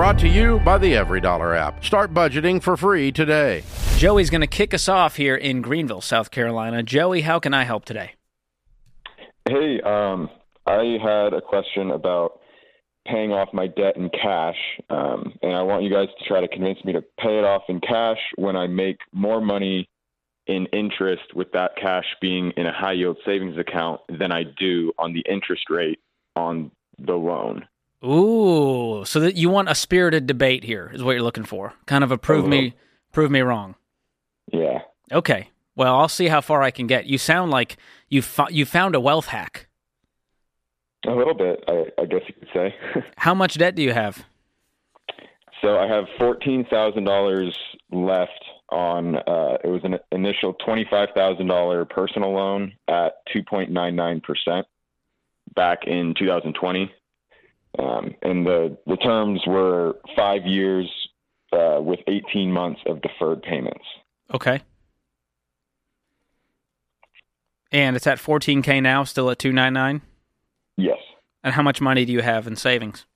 Brought to you by the EveryDollar app. Start budgeting for free today. Joey's going to kick us off here in Greenville, South Carolina. Joey, how can I help today? Hey, um, I had a question about paying off my debt in cash, um, and I want you guys to try to convince me to pay it off in cash when I make more money in interest with that cash being in a high yield savings account than I do on the interest rate on the loan. Ooh, so that you want a spirited debate here is what you're looking for. Kind of a prove me prove me wrong. Yeah. Okay. Well, I'll see how far I can get. You sound like you fo- you found a wealth hack. A little bit, I, I guess you could say. How much debt do you have? so I have fourteen thousand dollars left on. Uh, it was an initial twenty-five thousand dollar personal loan at two point nine nine percent back in 2020, um, and the the terms were five years uh, with 18 months of deferred payments. Okay. And it's at 14k now, still at 299. Yes. And how much money do you have in savings?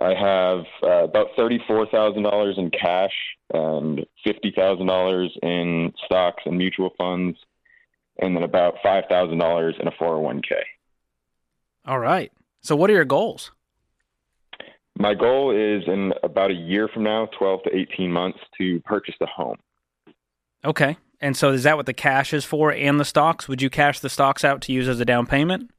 I have uh, about thirty-four thousand dollars in cash and fifty thousand dollars in stocks and mutual funds, and then about five thousand dollars in a four hundred one k. All right. So what are your goals? My goal is in about a year from now, twelve to eighteen months, to purchase a home. Okay. And so is that what the cash is for and the stocks? Would you cash the stocks out to use as a down payment?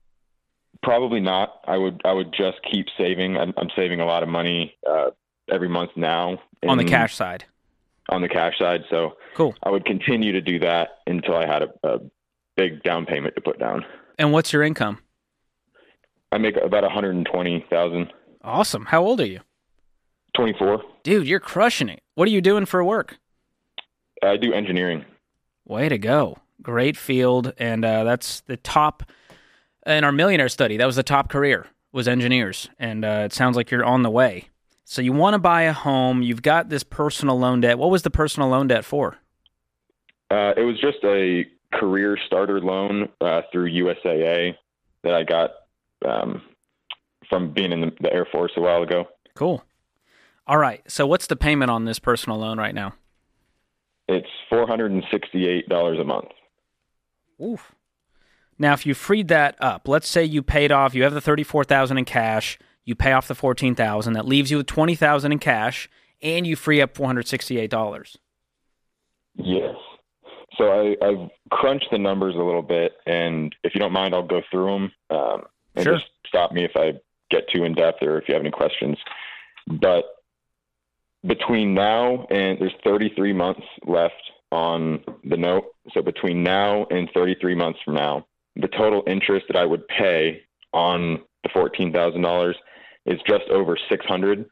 Probably not. I would. I would just keep saving. I'm, I'm saving a lot of money uh, every month now On the cash side. on the cash side. So Cool. I would continue to do that until I had a, a big down payment to put down. And what's your income? I make about 120,000. Awesome. How old are you? 24. Dude, you're crushing it. What are you doing for work? I do engineering. Way to go. Great field. And uh, that's the top in our millionaire study. That was the top career was engineers. And uh, it sounds like you're on the way. So you want to buy a home. You've got this personal loan debt. What was the personal loan debt for? Uh, it was just a career starter loan uh, through USAA that I got um, from being in the, the Air Force a while ago. Cool. All right. So what's the payment on this personal loan right now? It's $468 a month. Oof. Now, if you freed that up, let's say you paid off, you have the thirty-four thousand in cash, you pay off the fourteen thousand, that leaves you with twenty thousand in cash, and you free up four hundred sixty-eight dollars. Yes. So I, I've crunched the numbers a little bit, and if you don't mind, I'll go through them um, and Sure. just stop me if I get too in depth or if you have any questions. But between now and there's 33 months left on the note. So between now and 33 months from now, the total interest that I would pay on the $14,000 is just over $600.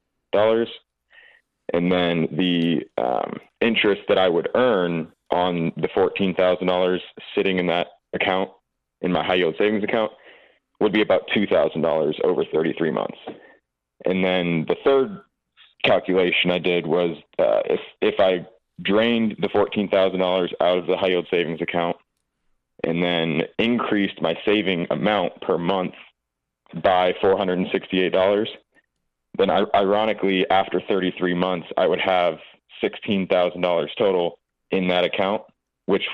And then the um, interest that I would earn on the $14,000 sitting in that account, in my high yield savings account, would be about $2,000 over 33 months. And then the third calculation I did was uh, if, if I drained the $14,000 out of the high yield savings account and then increased my saving amount per month by $468, then I, ironically, after 33 months, I would have $16,000 total in that account, which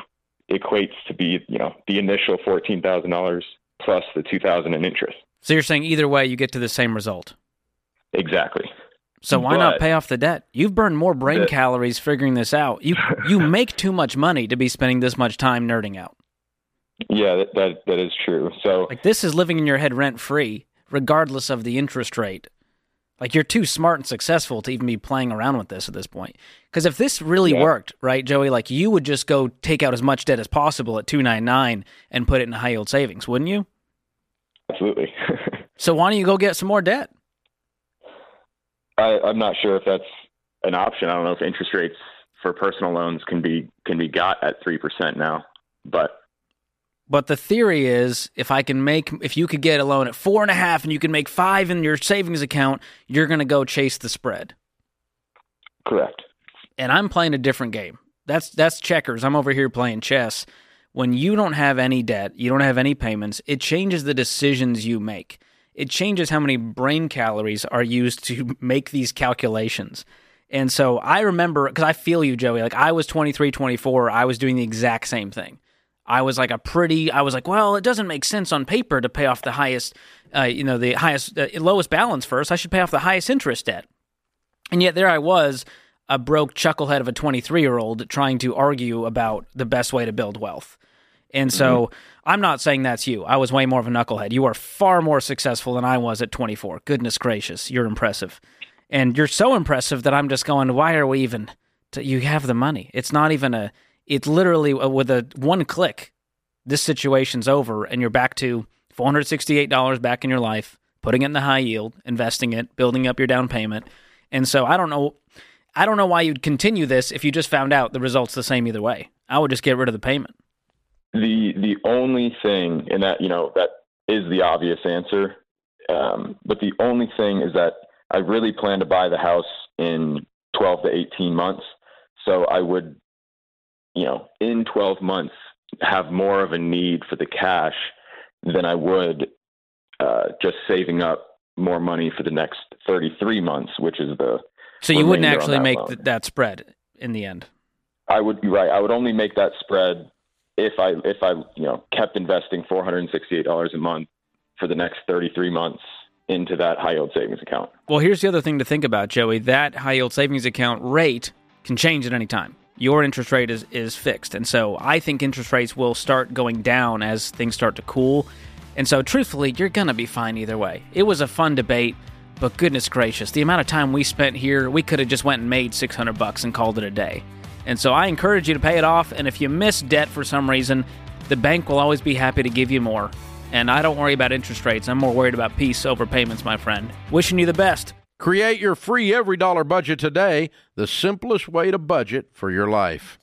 equates to be, you know, the initial $14,000 plus the 2000 in interest. So you're saying either way, you get to the same result. Exactly. So why not pay off the debt? You've burned more brain The- calories figuring this out. You you make too much money to be spending this much time nerding out. Yeah, that, that, that is true. So Like this is living in your head rent free, regardless of the interest rate. Like you're too smart and successful to even be playing around with this at this point. Because if this really Yeah. worked, right, Joey, like you would just go take out as much debt as possible at two nine nine and put it in high yield savings, wouldn't you? absolutely. So why don't you go get some more debt? I, I'm not sure if that's an option. I don't know if interest rates for personal loans can be can be got at three percent now, but But the theory is if I can make if you could get a loan at four and a half and you can make five in your savings account, you're gonna go chase the spread. correct. and I'm playing a different game. That's that's checkers. I'm over here playing chess. When you don't have any debt, you don't have any payments, it changes the decisions you make. it changes how many brain calories are used to make these calculations. And so I remember because I feel you, Joey. Like I was 23, 24, I was doing the exact same thing. I was like a pretty. I was like, well, it doesn't make sense on paper to pay off the highest, uh, you know, the highest, uh, lowest balance first. I should pay off the highest interest debt. And yet there I was, a broke chucklehead of a 23 year old trying to argue about the best way to build wealth. And so mm-hmm. I'm not saying that's you. I was way more of a knucklehead. You are far more successful than I was at 24. Goodness gracious, you're impressive. And you're so impressive that I'm just going, why are we even? To, you have the money. It's not even a. It's literally with a one click, this situation's over, and you're back to $468 back in your life, putting it in the high yield, investing it, building up your down payment. And so I don't know. I don't know why you'd continue this if you just found out the result's the same either way. I would just get rid of the payment. The the only thing, and that you know that is the obvious answer, um, but the only thing is that I really plan to buy the house in 12 to 18 months. So I would, you know, in 12 months, have more of a need for the cash than I would uh, just saving up more money for the next 33 months, which is the. So you wouldn't actually that make th- that spread in the end. I would be right. I would only make that spread if I if I you know kept investing four hundred and sixty eight dollars a month for the next thirty three months into that high yield savings account. Well, here's the other thing to think about, Joey. That high yield savings account rate can change at any time. Your interest rate is, is fixed. And so I think interest rates will start going down as things start to cool. And so truthfully, you're going to be fine either way. It was a fun debate, but goodness gracious, the amount of time we spent here, we could have just went and made 600 bucks and called it a day. And so I encourage you to pay it off. And if you miss debt for some reason, the bank will always be happy to give you more. And I don't worry about interest rates. I'm more worried about peace over payments, my friend. Wishing you the best. Create your free EveryDollar budget today, the simplest way to budget for your life.